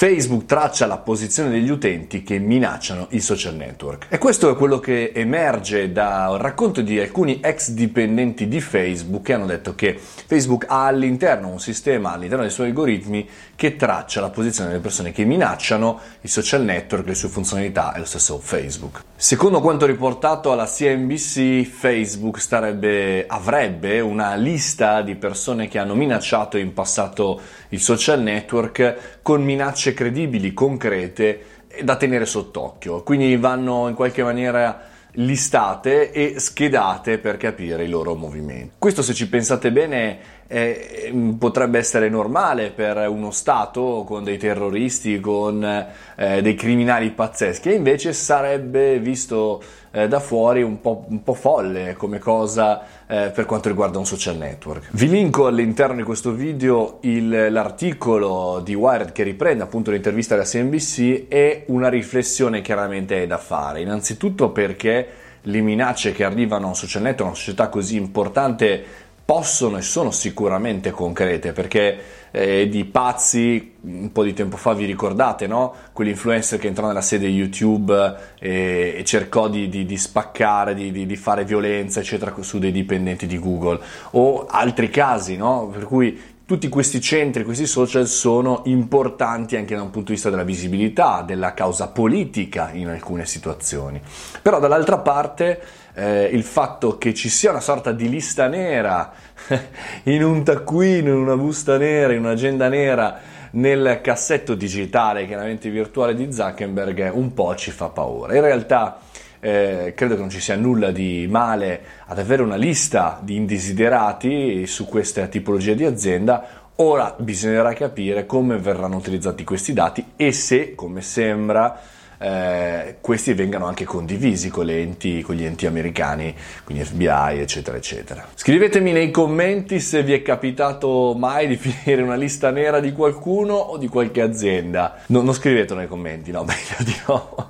Facebook traccia la posizione degli utenti che minacciano i social network. E questo è quello che emerge dal racconto di alcuni ex dipendenti di Facebook che hanno detto che Facebook ha all'interno un sistema, all'interno dei suoi algoritmi, che traccia la posizione delle persone che minacciano i social network, le sue funzionalità e lo stesso Facebook. Secondo quanto riportato alla CNBC, Facebook starebbe, avrebbe una lista di persone che hanno minacciato in passato il social network con minacce minacce credibili, concrete da tenere sott'occhio. Quindi vanno in qualche maniera listate e schedate per capire i loro movimenti. Questo, se ci pensate bene, eh, potrebbe essere normale per uno Stato con dei terroristi, con eh, dei criminali pazzeschi, e invece sarebbe visto eh, da fuori un po', un po', folle come cosa eh, per quanto riguarda un social network. Vi linko all'interno di questo video il, l'articolo di Wired che riprende appunto l'intervista alla CNBC e una riflessione chiaramente è da fare. Innanzitutto perché le minacce che arrivano a un social network, a una società così importante, possono e sono sicuramente concrete perché eh, di pazzi un po' di tempo fa vi ricordate no? quell'influencer che entrò nella sede YouTube e, e cercò di, di, di spaccare, di, di, fare violenza eccetera su dei dipendenti di Google o altri casi no? per cui tutti questi centri, questi social sono importanti anche da un punto di vista della visibilità, della causa politica in alcune situazioni. Però dall'altra parte eh, il fatto che ci sia una sorta di lista nera in un taccuino, in una busta nera, in un'agenda nera nel cassetto digitale, chiaramente virtuale di Zuckerberg, un po' ci fa paura. In realtà eh, credo che non ci sia nulla di male ad avere una lista di indesiderati su questa tipologia di azienda. Ora bisognerà capire come verranno utilizzati questi dati e se, come sembra, eh, questi vengano anche condivisi con, enti, con, gli enti americani, quindi FBI, eccetera, eccetera. Scrivetemi nei commenti se vi è capitato mai di finire una lista nera di qualcuno o di qualche azienda. No, non scrivetelo nei commenti, no, meglio di no.